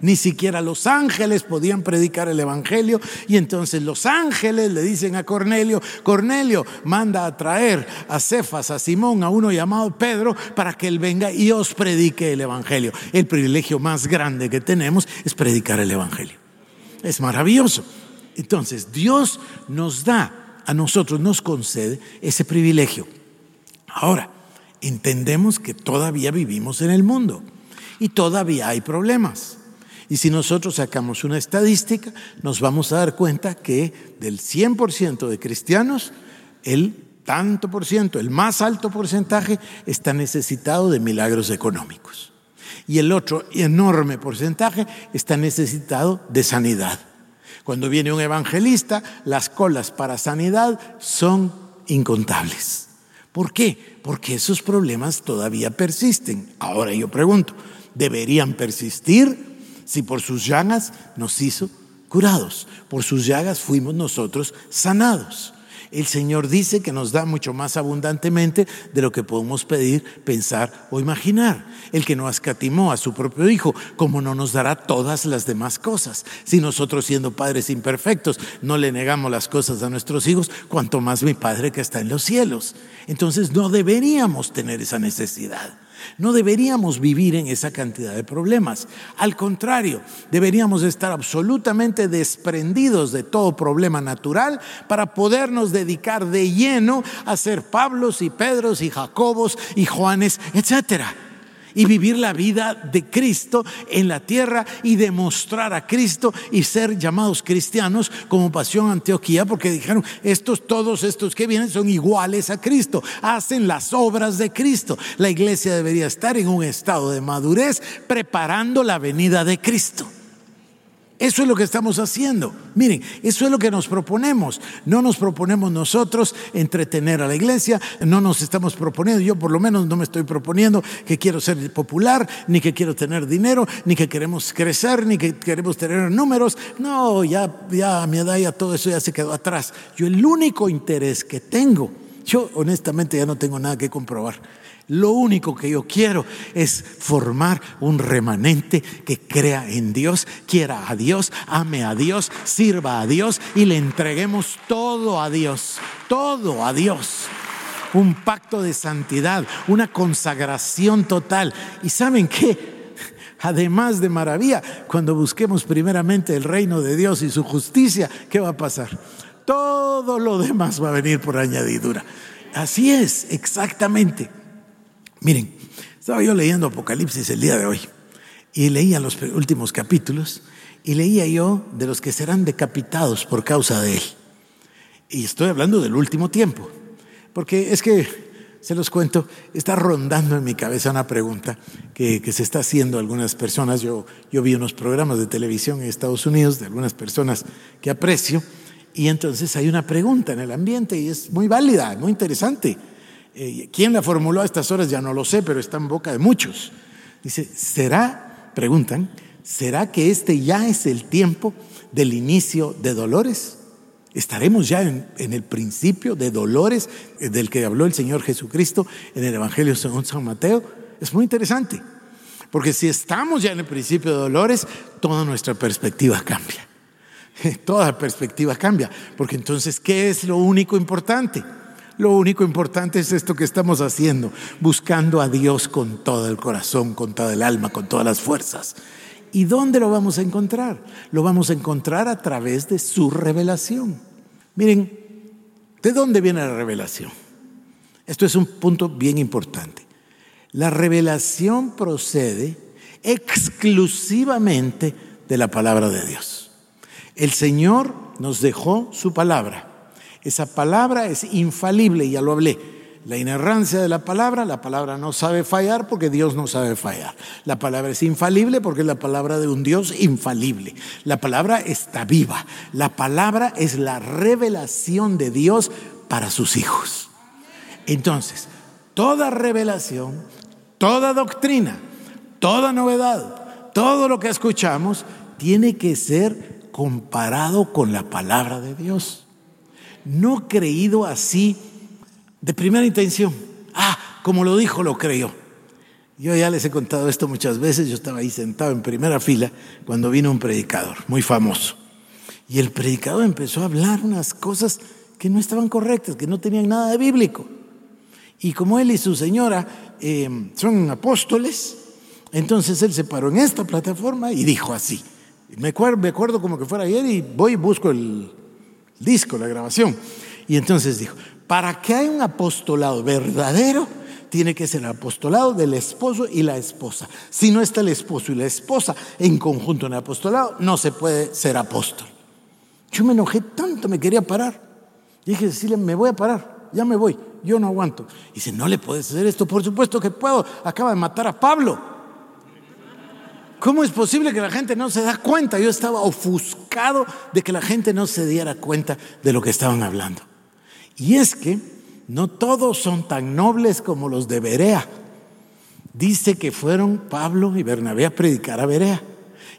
B: Ni siquiera los ángeles podían predicar el Evangelio. Y entonces los ángeles le dicen a Cornelio, Cornelio, manda a traer a Cefas, a Simón, a uno llamado Pedro, para que él venga y os predique el Evangelio. El privilegio más grande que tenemos es predicar el Evangelio. Es maravilloso. Entonces Dios nos da, a nosotros nos concede ese privilegio. Ahora, entendemos que todavía vivimos en el mundo y todavía hay problemas. Y si nosotros sacamos una estadística, nos vamos a dar cuenta que del 100% de cristianos, el tanto por ciento, el más alto porcentaje, está necesitado de milagros económicos. Y el otro enorme porcentaje está necesitado de sanidad. Cuando viene un evangelista, las colas para sanidad son incontables. ¿Por qué? Porque esos problemas todavía persisten. Ahora yo pregunto, deberían persistir si por sus llagas nos hizo curados, por sus llagas fuimos nosotros sanados. El Señor dice que nos da mucho más abundantemente de lo que podemos pedir, pensar o imaginar. El que no escatimó a su propio Hijo, como no nos dará todas las demás cosas. Si nosotros siendo padres imperfectos no le negamos las cosas a nuestros hijos, cuanto más mi Padre que está en los cielos. Entonces no deberíamos tener esa necesidad. No deberíamos vivir en esa cantidad de problemas. Al contrario, deberíamos estar absolutamente desprendidos de todo problema natural para podernos dedicar de lleno a ser Pablos y Pedros y Jacobos y Juanes, etcétera y vivir la vida de Cristo en la tierra y demostrar a Cristo y ser llamados cristianos como Pasión Antioquía, porque dijeron, estos, todos estos que vienen son iguales a Cristo, hacen las obras de Cristo. La iglesia debería estar en un estado de madurez preparando la venida de Cristo. Eso es lo que estamos haciendo. Miren, eso es lo que nos proponemos. No nos proponemos nosotros entretener a la iglesia, no nos estamos proponiendo, yo por lo menos no me estoy proponiendo que quiero ser popular, ni que quiero tener dinero, ni que queremos crecer, ni que queremos tener números. No, ya, ya a mi edad ya todo eso ya se quedó atrás. Yo el único interés que tengo, yo honestamente ya no tengo nada que comprobar lo único que yo quiero es formar un remanente que crea en Dios, quiera a Dios, ame a Dios, sirva a Dios y le entreguemos todo a Dios, todo a Dios. Un pacto de santidad, una consagración total. ¿Y saben qué? Además de maravilla, cuando busquemos primeramente el reino de Dios y su justicia, ¿qué va a pasar? Todo lo demás va a venir por añadidura. Así es, exactamente. Miren, estaba yo leyendo Apocalipsis el día de hoy y leía los últimos capítulos y leía yo de los que serán decapitados por causa de él. Y estoy hablando del último tiempo, porque es que se los cuento, está rondando en mi cabeza una pregunta que, se está haciendo algunas personas. Yo, yo vi unos programas de televisión en Estados Unidos de algunas personas que aprecio y entonces hay una pregunta en el ambiente y es muy válida, muy interesante. Eh, ¿Quién la formuló a estas horas? Ya no lo sé, pero está en boca de muchos. Dice, ¿será, preguntan, ¿será que este ya es el tiempo del inicio de dolores? ¿Estaremos ya en, el principio de dolores eh, del que habló el Señor Jesucristo en el Evangelio según San Mateo? Es muy interesante, porque si estamos ya en el principio de dolores, toda nuestra perspectiva cambia. Toda perspectiva cambia, porque entonces, ¿qué es lo único importante? Lo único importante es esto que estamos haciendo, buscando a Dios con todo el corazón, con toda el alma, con todas las fuerzas. ¿Y dónde lo vamos a encontrar? Lo vamos a encontrar a través de su revelación. Miren, ¿de dónde viene la revelación? Esto es un punto bien importante. La revelación procede exclusivamente de la palabra de Dios. El Señor nos dejó su palabra. Esa palabra es infalible, ya lo hablé. La inerrancia de la palabra, la palabra no sabe fallar porque Dios no sabe fallar. La palabra es infalible porque es la palabra de un Dios infalible. La palabra está viva. La palabra es la revelación de Dios para sus hijos. Entonces, toda revelación, toda doctrina, toda novedad, todo lo que escuchamos tiene que ser comparado con la palabra de Dios. No creído así de primera intención. Ah, como lo dijo, lo creyó. Yo ya les he contado esto muchas veces. Yo estaba ahí sentado en primera fila cuando vino un predicador muy famoso. Y el predicador empezó a hablar unas cosas que no estaban correctas, que no tenían nada de bíblico. Y como él y su señora eh, son apóstoles, entonces él se paró en esta plataforma y dijo así. Me acuerdo, me acuerdo como que fuera ayer y voy y busco el disco, la grabación. Y entonces dijo, para que haya un apostolado verdadero, tiene que ser el apostolado del esposo y la esposa. Si no está el esposo y la esposa en conjunto en el apostolado, no se puede ser apóstol. Yo me enojé tanto, me quería parar. dije, decirle, me voy a parar, ya me voy, yo no aguanto. Y dice, no le puedes hacer esto, por supuesto que puedo, acaba de matar a Pablo. ¿Cómo es posible que la gente no se da cuenta? Yo estaba ofuscado de que la gente no se diera cuenta de lo que estaban hablando. Y es que no todos son tan nobles como los de Berea. Dice que fueron Pablo y Bernabé a predicar a Berea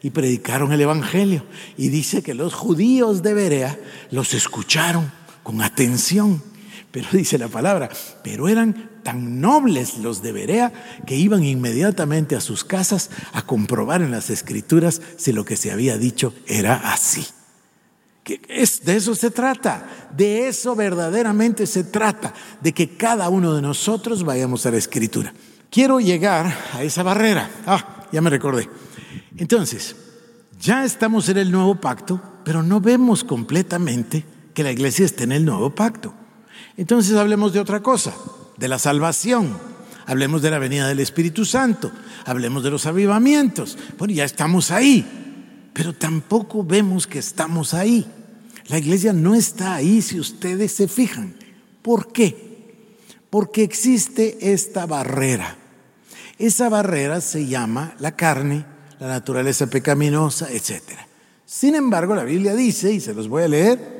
B: y predicaron el Evangelio. Y dice que los judíos de Berea los escucharon con atención. Pero dice la palabra, pero eran tan nobles los de Berea que iban inmediatamente a sus casas a comprobar en las escrituras si lo que se había dicho era así. Es, de eso se trata, de eso verdaderamente se trata, de que cada uno de nosotros vayamos a la escritura. Quiero llegar a esa barrera. Ah, ya me recordé. Entonces, ya estamos en el nuevo pacto, pero no vemos completamente que la iglesia esté en el nuevo pacto. Entonces hablemos de otra cosa, de la salvación. Hablemos de la venida del Espíritu Santo, hablemos de los avivamientos. Bueno, ya estamos ahí, pero tampoco vemos que estamos ahí. La iglesia no está ahí si ustedes se fijan. ¿Por qué? Porque existe esta barrera. Esa barrera se llama la carne, la naturaleza pecaminosa, etc. Sin embargo, la Biblia dice, y se los voy a leer,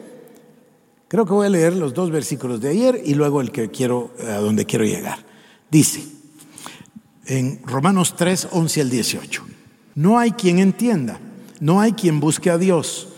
B: creo que voy a leer los dos versículos de ayer y luego el que quiero, a donde quiero llegar. Dice, en Romanos 3, 11 al 18, no hay quien entienda, no hay quien busque a Dios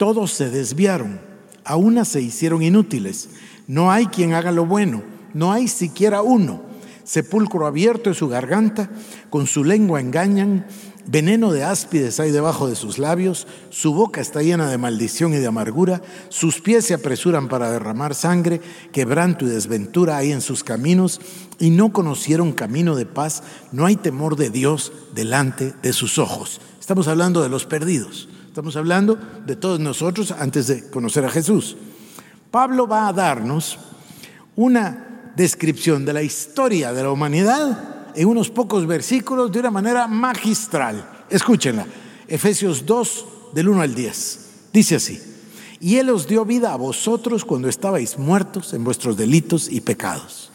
B: todos se desviaron, a unas se hicieron inútiles. No hay quien haga lo bueno, no hay siquiera uno. Sepulcro abierto es su garganta, con su lengua engañan, veneno de áspides hay debajo de sus labios, su boca está llena de maldición y de amargura, sus pies se apresuran para derramar sangre, quebranto y desventura hay en sus caminos, y no conocieron camino de paz, no hay temor de Dios delante de sus ojos. Estamos hablando de los perdidos. Estamos hablando de todos nosotros antes de conocer a Jesús. Pablo va a darnos una descripción de la historia de la humanidad en unos pocos versículos de una manera magistral. Escúchenla. Efesios 2, del 1 al 10. Dice así. Y Él os dio vida a vosotros cuando estabais muertos en vuestros delitos y pecados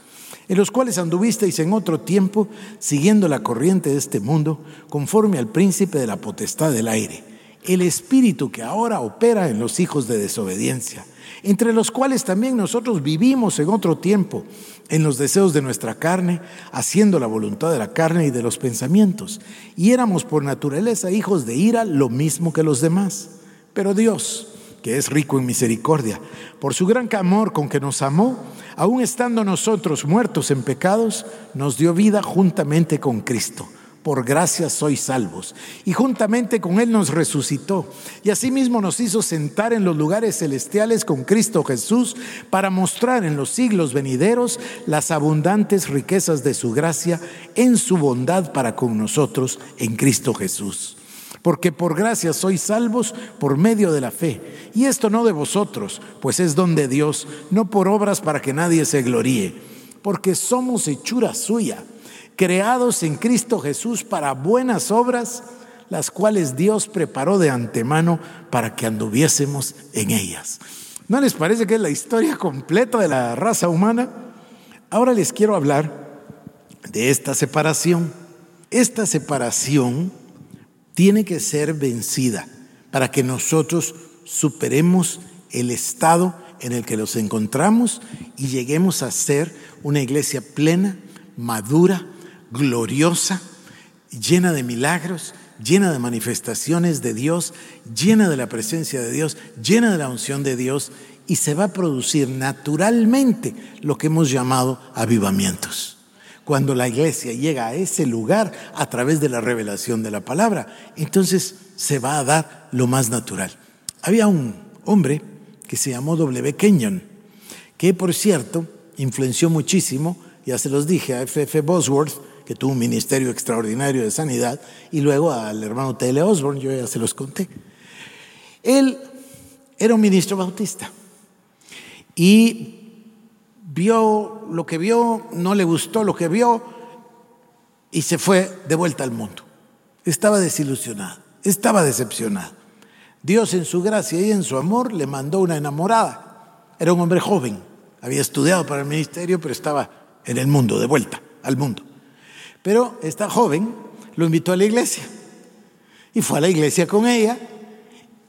B: en los cuales anduvisteis en otro tiempo, siguiendo la corriente de este mundo, conforme al príncipe de la potestad del aire, el espíritu que ahora opera en los hijos de desobediencia, entre los cuales también nosotros vivimos en otro tiempo, en los deseos de nuestra carne, haciendo la voluntad de la carne y de los pensamientos, y éramos por naturaleza hijos de ira, lo mismo que los demás. Pero Dios, que es rico en misericordia, por su gran amor con que nos amó, aun estando nosotros muertos en pecados, nos dio vida juntamente con Cristo. Por gracia sois salvos. Y juntamente con Él nos resucitó. Y asimismo nos hizo sentar en los lugares celestiales con Cristo Jesús para mostrar en los siglos venideros las abundantes riquezas de su gracia en su bondad para con nosotros en Cristo Jesús porque por gracia sois salvos por medio de la fe. Y esto no de vosotros, pues es don de Dios, no por obras para que nadie se gloríe, porque somos hechura suya, creados en Cristo Jesús para buenas obras, las cuales Dios preparó de antemano para que anduviésemos en ellas. ¿No les parece que es la historia completa de la raza humana? Ahora les quiero hablar de esta separación. Esta separación tiene que ser vencida para que nosotros superemos el estado en el que nos encontramos y lleguemos a ser una iglesia plena, madura, gloriosa, llena de milagros, llena de manifestaciones de Dios, llena de la presencia de Dios, llena de la unción de Dios y se va a producir naturalmente lo que hemos llamado avivamientos cuando la iglesia llega a ese lugar a través de la revelación de la palabra, entonces se va a dar lo más natural. Había un hombre que se llamó W. Kenyon, que por cierto influenció muchísimo, ya se los dije, a F.F. Bosworth, que tuvo un ministerio extraordinario de sanidad, y luego al hermano T.L. Osborne, yo ya se los conté. Él era un ministro bautista y vio lo que vio, no le gustó lo que vio y se fue de vuelta al mundo. Estaba desilusionado, estaba decepcionado. Dios en su gracia y en su amor le mandó una enamorada. Era un hombre joven, había estudiado para el ministerio, pero estaba en el mundo, de vuelta al mundo. Pero esta joven lo invitó a la iglesia y fue a la iglesia con ella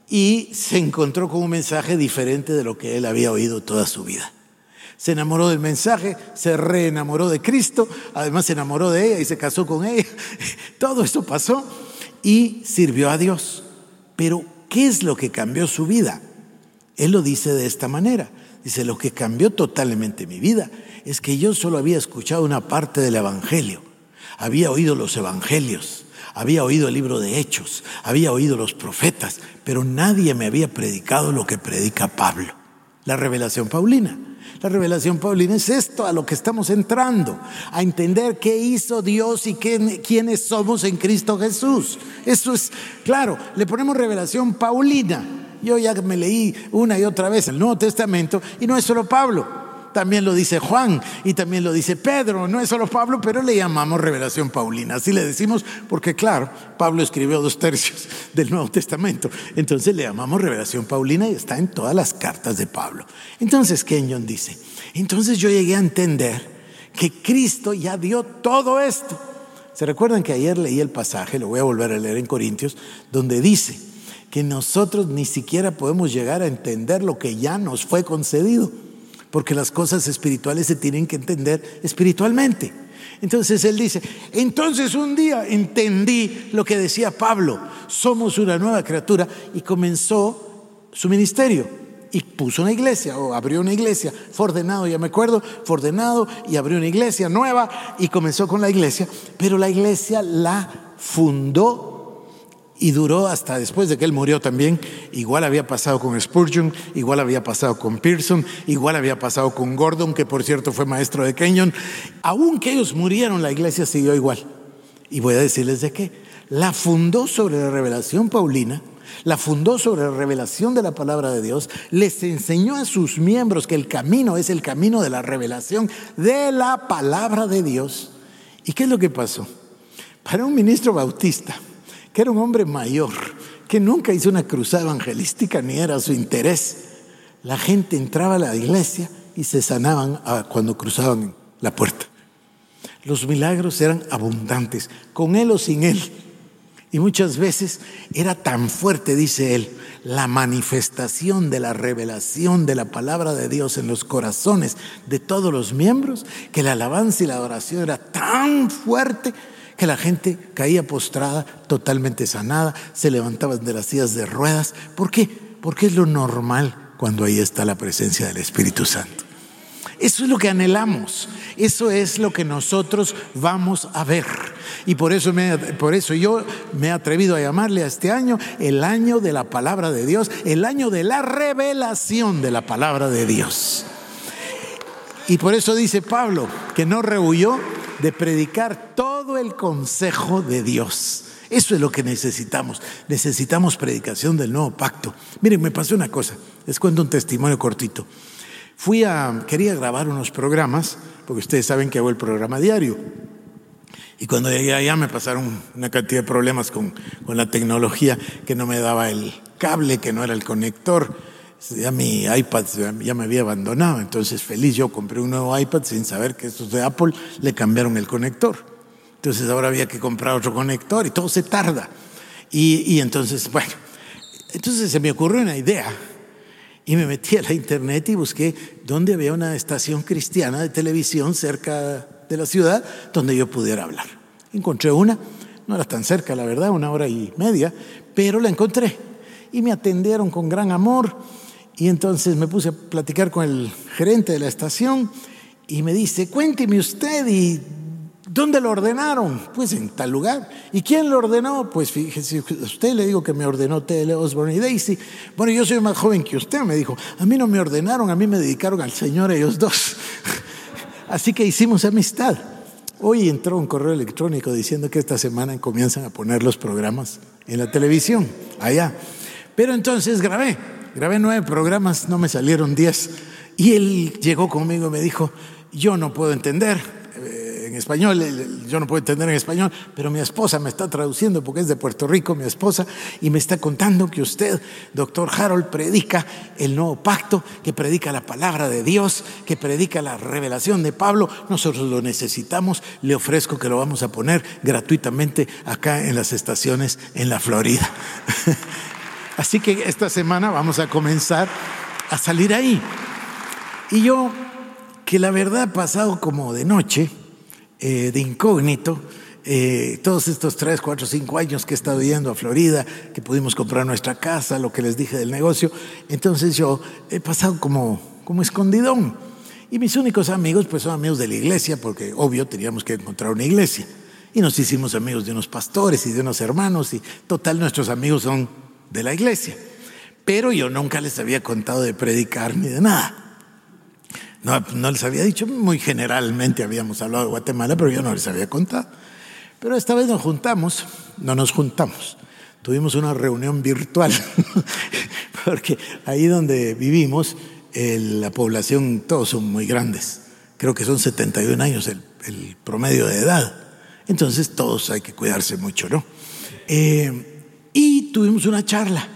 B: y se encontró con un mensaje diferente de lo que él había oído toda su vida se enamoró del mensaje, se reenamoró de Cristo, además se enamoró de ella y se casó con ella. Todo esto pasó y sirvió a Dios. Pero, ¿qué es lo que cambió su vida? Él lo dice de esta manera. Dice, lo que cambió totalmente mi vida es que yo solo había escuchado una parte del Evangelio. Había oído los Evangelios, había oído el libro de Hechos, había oído los profetas, pero nadie me había predicado lo que predica Pablo, la revelación paulina. La revelación paulina es esto a lo que estamos entrando, a entender qué hizo Dios y quiénes somos en Cristo Jesús. Eso es, claro, le ponemos revelación paulina. Yo ya me leí una y otra vez el Nuevo Testamento y no es solo Pablo también lo dice Juan y también lo dice Pedro, no es solo Pablo, pero le llamamos revelación paulina, así le decimos porque claro, Pablo escribió dos tercios del Nuevo Testamento, entonces le llamamos revelación paulina y está en todas las cartas de Pablo. Entonces Kenyon dice, entonces yo llegué a entender que Cristo ya dio todo esto. ¿Se recuerdan que ayer leí el pasaje, lo voy a volver a leer en Corintios, donde dice que nosotros ni siquiera podemos llegar a entender lo que ya nos fue concedido? Porque las cosas espirituales se tienen que entender espiritualmente. Entonces él dice, entonces un día entendí lo que decía Pablo, somos una nueva criatura y comenzó su ministerio y puso una iglesia o abrió una iglesia, fue ordenado, ya me acuerdo, fue ordenado y abrió una iglesia nueva y comenzó con la iglesia, pero la iglesia la fundó y duró hasta después de que él murió también. Igual había pasado con Spurgeon, igual había pasado con Pearson, igual había pasado con Gordon, que por cierto fue maestro de Kenyon. Aunque ellos murieron, la iglesia siguió igual. Y voy a decirles de qué. La fundó sobre la revelación paulina, la fundó sobre la revelación de la palabra de Dios, les enseñó a sus miembros que el camino es el camino de la revelación de la palabra de Dios. ¿Y qué es lo que pasó? Para un ministro bautista, que era un hombre mayor, que nunca hizo una cruzada evangelística ni era su interés. La gente entraba a la iglesia y se sanaban cuando cruzaban la puerta. Los milagros eran abundantes, con él o sin él. Y muchas veces era tan fuerte, dice él, la manifestación de la revelación de la palabra de Dios en los corazones de todos los miembros, que la alabanza y la adoración era tan fuerte que la gente caía postrada, totalmente sanada, se levantaban de las sillas de ruedas. ¿Por qué? Porque es lo normal cuando ahí está la presencia del Espíritu Santo. Eso es lo que anhelamos, eso es lo que nosotros vamos a ver. Y por eso, me, por eso yo me he atrevido a llamarle a este año el año de la palabra de Dios, el año de la revelación de la palabra de Dios. Y por eso dice Pablo que no rehuyó de predicar todo el consejo de Dios. Eso es lo que necesitamos. Necesitamos predicación del nuevo pacto. Miren, me pasó una cosa. Les cuento un testimonio cortito. Fui a, quería grabar unos programas, porque ustedes saben que hago el programa diario. Y cuando llegué allá me pasaron una cantidad de problemas con, con la tecnología, que no me daba el cable, que no era el conector. Ya mi iPad ya me había abandonado, entonces feliz yo compré un nuevo iPad sin saber que estos de Apple le cambiaron el conector. Entonces ahora había que comprar otro conector y todo se tarda. Y, y entonces, bueno, entonces se me ocurrió una idea y me metí a la internet y busqué dónde había una estación cristiana de televisión cerca de la ciudad donde yo pudiera hablar. Encontré una, no era tan cerca, la verdad, una hora y media, pero la encontré. Y me atendieron con gran amor. Y entonces me puse a platicar con el gerente de la estación y me dice, cuénteme usted y ¿Dónde lo ordenaron? Pues en tal lugar. ¿Y quién lo ordenó? Pues fíjese, usted le digo que me ordenó T.L. Osborne y Daisy. Bueno, yo soy más joven que usted, me dijo. A mí no me ordenaron, a mí me dedicaron al Señor ellos dos. Así que hicimos amistad. Hoy entró un correo electrónico diciendo que esta semana comienzan a poner los programas en la televisión, allá. Pero entonces grabé, grabé nueve programas, no me salieron diez. Y él llegó conmigo y me dijo, yo no puedo entender, en español, yo no puedo entender en español, pero mi esposa me está traduciendo porque es de Puerto Rico, mi esposa, y me está contando que usted, doctor Harold, predica el nuevo pacto, que predica la palabra de Dios, que predica la revelación de Pablo. Nosotros lo necesitamos, le ofrezco que lo vamos a poner gratuitamente acá en las estaciones en la Florida. Así que esta semana vamos a comenzar a salir ahí. Y yo, que la verdad ha pasado como de noche, eh, de incógnito. Eh, todos estos tres, cuatro, cinco años que he estado yendo a Florida, que pudimos comprar nuestra casa, lo que les dije del negocio, entonces yo he pasado como, como escondidón. Y mis únicos amigos, pues son amigos de la iglesia, porque obvio teníamos que encontrar una iglesia. Y nos hicimos amigos de unos pastores y de unos hermanos, y total nuestros amigos son de la iglesia. Pero yo nunca les había contado de predicar ni de nada. No, les había dicho, muy generalmente habíamos hablado de Guatemala, pero yo no les había contado. Pero esta vez nos juntamos, no nos juntamos, tuvimos una reunión virtual, porque ahí donde vivimos, la población, todos son muy grandes, creo que son 71 años el, promedio de edad, entonces todos hay que cuidarse mucho, ¿no? Eh, y tuvimos una charla.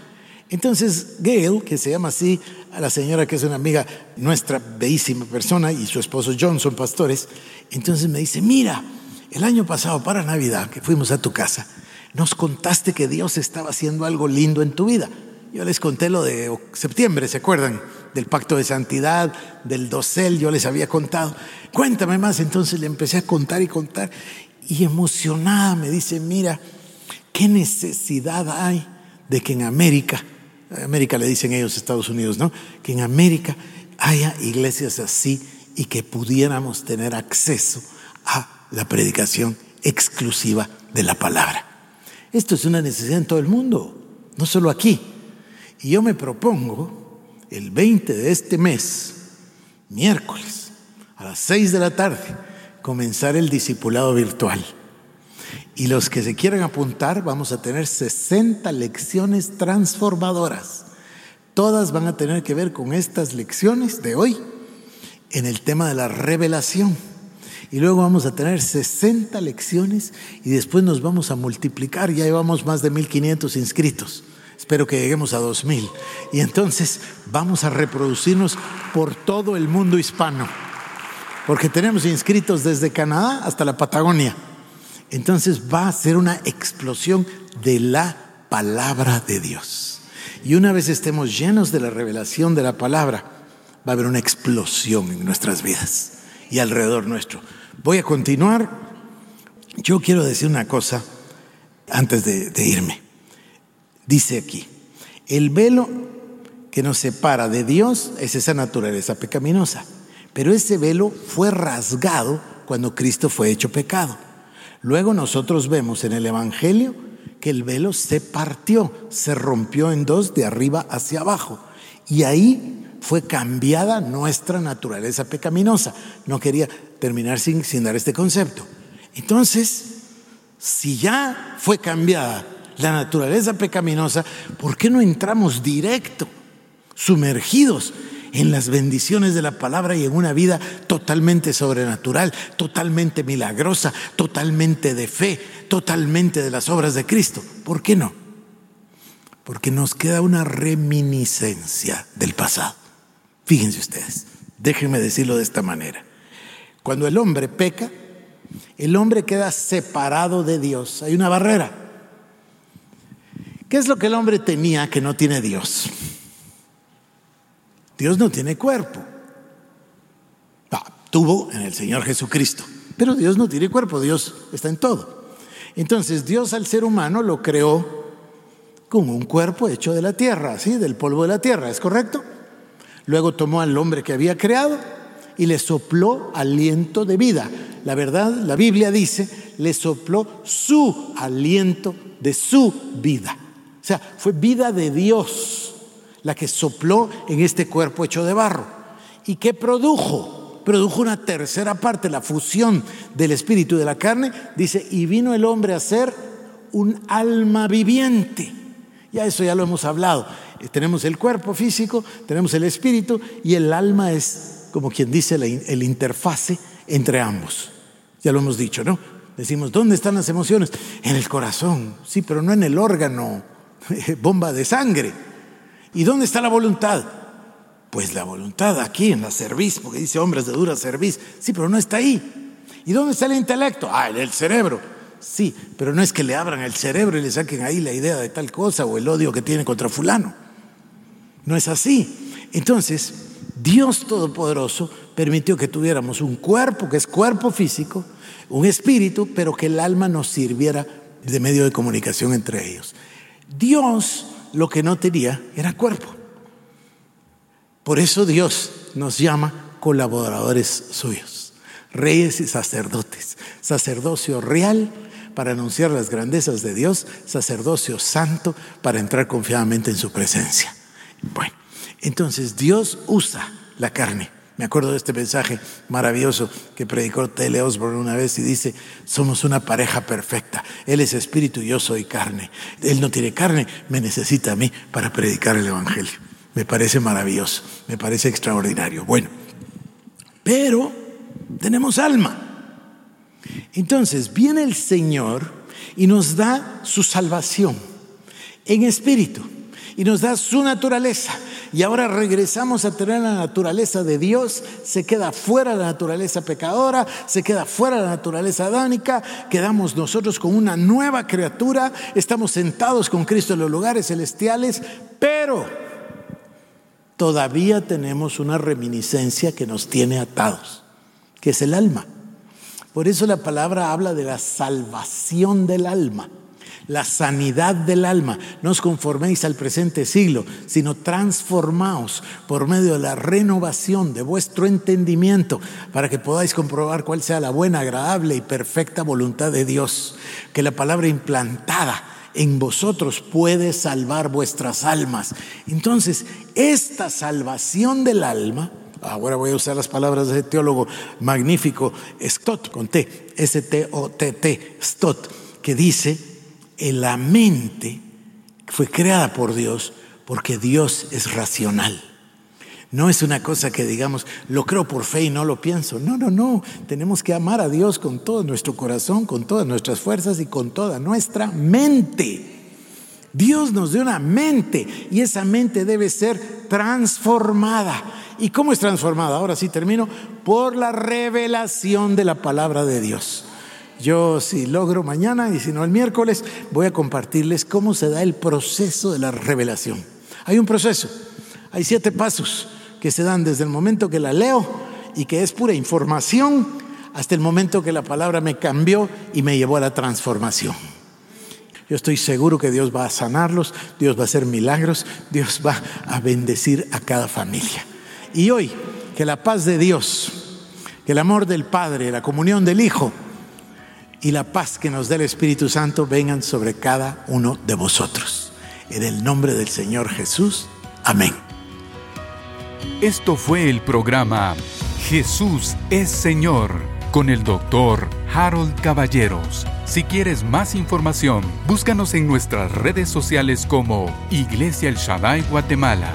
B: Entonces Gail, que se llama así, a la señora que es una amiga nuestra, bellísima persona, y su esposo John son pastores, entonces me dice, mira, el año pasado para Navidad, que fuimos a tu casa, nos contaste que Dios estaba haciendo algo lindo en tu vida. Yo les conté lo de septiembre, ¿se acuerdan? Del pacto de santidad, del dosel, yo les había contado. Cuéntame más, entonces le empecé a contar y contar. Y emocionada me dice, mira, ¿qué necesidad hay de que en América América le dicen ellos Estados Unidos, ¿no? Que en América haya iglesias así y que pudiéramos tener acceso a la predicación exclusiva de la palabra. Esto es una necesidad en todo el mundo, no solo aquí. Y yo me propongo el 20 de este mes, miércoles, a las 6 de la tarde, comenzar el discipulado virtual. Y los que se quieran apuntar, vamos a tener 60 lecciones transformadoras. Todas van a tener que ver con estas lecciones de hoy en el tema de la revelación. Y luego vamos a tener 60 lecciones y después nos vamos a multiplicar. Ya llevamos más de 1500 inscritos. Espero que lleguemos a 2000. Y entonces vamos a reproducirnos por todo el mundo hispano. porque tenemos inscritos desde Canadá hasta la Patagonia. Entonces va a ser una explosión de la palabra de Dios. Y una vez estemos llenos de la revelación de la palabra, va a haber una explosión en nuestras vidas y alrededor nuestro. Voy a continuar. Yo quiero decir una cosa antes de, irme. Dice aquí, el velo que nos separa de Dios es esa naturaleza pecaminosa. Pero ese velo fue rasgado cuando Cristo fue hecho pecado. Luego nosotros vemos en el Evangelio que el velo se partió, se rompió en dos de arriba hacia abajo. Y ahí fue cambiada nuestra naturaleza pecaminosa. No quería terminar sin, dar este concepto. Entonces, si ya fue cambiada la naturaleza pecaminosa, ¿por qué no entramos directo, sumergidos en las bendiciones de la palabra y en una vida totalmente sobrenatural, totalmente milagrosa, totalmente de fe, totalmente de las obras de Cristo. ¿Por qué no? Porque nos queda una reminiscencia del pasado. Fíjense ustedes, déjenme decirlo de esta manera. Cuando el hombre peca, el hombre queda separado de Dios. Hay una barrera. ¿Qué es lo que el hombre tenía que no tiene Dios? Dios no tiene cuerpo. tuvo en el Señor Jesucristo, pero Dios no tiene cuerpo, Dios está en todo. Entonces Dios al ser humano lo creó con un cuerpo hecho de la tierra, ¿sí? del polvo de la tierra, ¿es correcto? Luego tomó al hombre que había creado y le sopló aliento de vida. La verdad, la Biblia dice, le sopló su aliento de su vida. O sea, fue vida de Dios la que sopló en este cuerpo hecho de barro. ¿Y qué produjo? Produjo una tercera parte, la fusión del espíritu y de la carne. Dice, y vino el hombre a ser un alma viviente. Ya eso ya lo hemos hablado. Eh, tenemos el cuerpo físico, tenemos el espíritu y el alma es, como quien dice, el interfase entre ambos. Ya lo hemos dicho, ¿no? Decimos, ¿dónde están las emociones? En el corazón, sí, pero no en el órgano, bomba de sangre. ¿Y dónde está la voluntad? Pues la voluntad aquí en la cerviz, porque dice hombres de dura cerviz. Sí, pero no está ahí. ¿Y dónde está el intelecto? Ah, en el cerebro. Sí, pero no es que le abran el cerebro y le saquen ahí la idea de tal cosa o el odio que tiene contra fulano. No es así. Entonces, Dios Todopoderoso permitió que tuviéramos un cuerpo, que es cuerpo físico, un espíritu, pero que el alma nos sirviera de medio de comunicación entre ellos. Dios lo que no tenía era cuerpo. Por eso Dios nos llama colaboradores suyos, reyes y sacerdotes, sacerdocio real para anunciar las grandezas de Dios, sacerdocio santo para entrar confiadamente en su presencia. Bueno, entonces Dios usa la carne me acuerdo de este mensaje maravilloso que predicó Tele Osborne una vez y dice, somos una pareja perfecta. Él es espíritu y yo soy carne. Él no tiene carne, me necesita a mí para predicar el Evangelio. Me parece maravilloso, me parece extraordinario. Bueno, pero tenemos alma. Entonces viene el Señor y nos da su salvación en espíritu y nos da su naturaleza y ahora regresamos a tener la naturaleza de Dios, se queda fuera la naturaleza pecadora, se queda fuera la naturaleza adánica, quedamos nosotros con una nueva criatura, estamos sentados con Cristo en los lugares celestiales, pero todavía tenemos una reminiscencia que nos tiene atados, que es el alma. Por eso la palabra habla de la salvación del alma la sanidad del alma. No os conforméis al presente siglo, sino transformaos por medio de la renovación de vuestro entendimiento para que podáis comprobar cuál sea la buena, agradable y perfecta voluntad de Dios. Que la palabra implantada en vosotros puede salvar vuestras almas. Entonces, esta salvación del alma, ahora voy a usar las palabras de ese teólogo magnífico, Stott, con T, S-T-O-T-T, Stott, que dice la mente fue creada por Dios porque Dios es racional. No es una cosa que digamos, lo creo por fe y no lo pienso. No, no, no. Tenemos que amar a Dios con todo nuestro corazón, con todas nuestras fuerzas y con toda nuestra mente. Dios nos dio una mente y esa mente debe ser transformada. ¿Y cómo es transformada? Ahora sí termino. Por la revelación de la palabra de Dios. Yo si logro mañana y si no el miércoles voy a compartirles cómo se da el proceso de la revelación. Hay un proceso, hay siete pasos que se dan desde el momento que la leo y que es pura información hasta el momento que la palabra me cambió y me llevó a la transformación. Yo estoy seguro que Dios va a sanarlos, Dios va a hacer milagros, Dios va a bendecir a cada familia. Y hoy, que la paz de Dios, que el amor del Padre, la comunión del Hijo y la paz que nos da el Espíritu Santo vengan sobre cada uno de vosotros. En el nombre del Señor Jesús. Amén.
A: Esto fue el programa Jesús es Señor con el doctor Harold Caballeros. Si quieres más información, búscanos en nuestras redes sociales como Iglesia El Shaddai Guatemala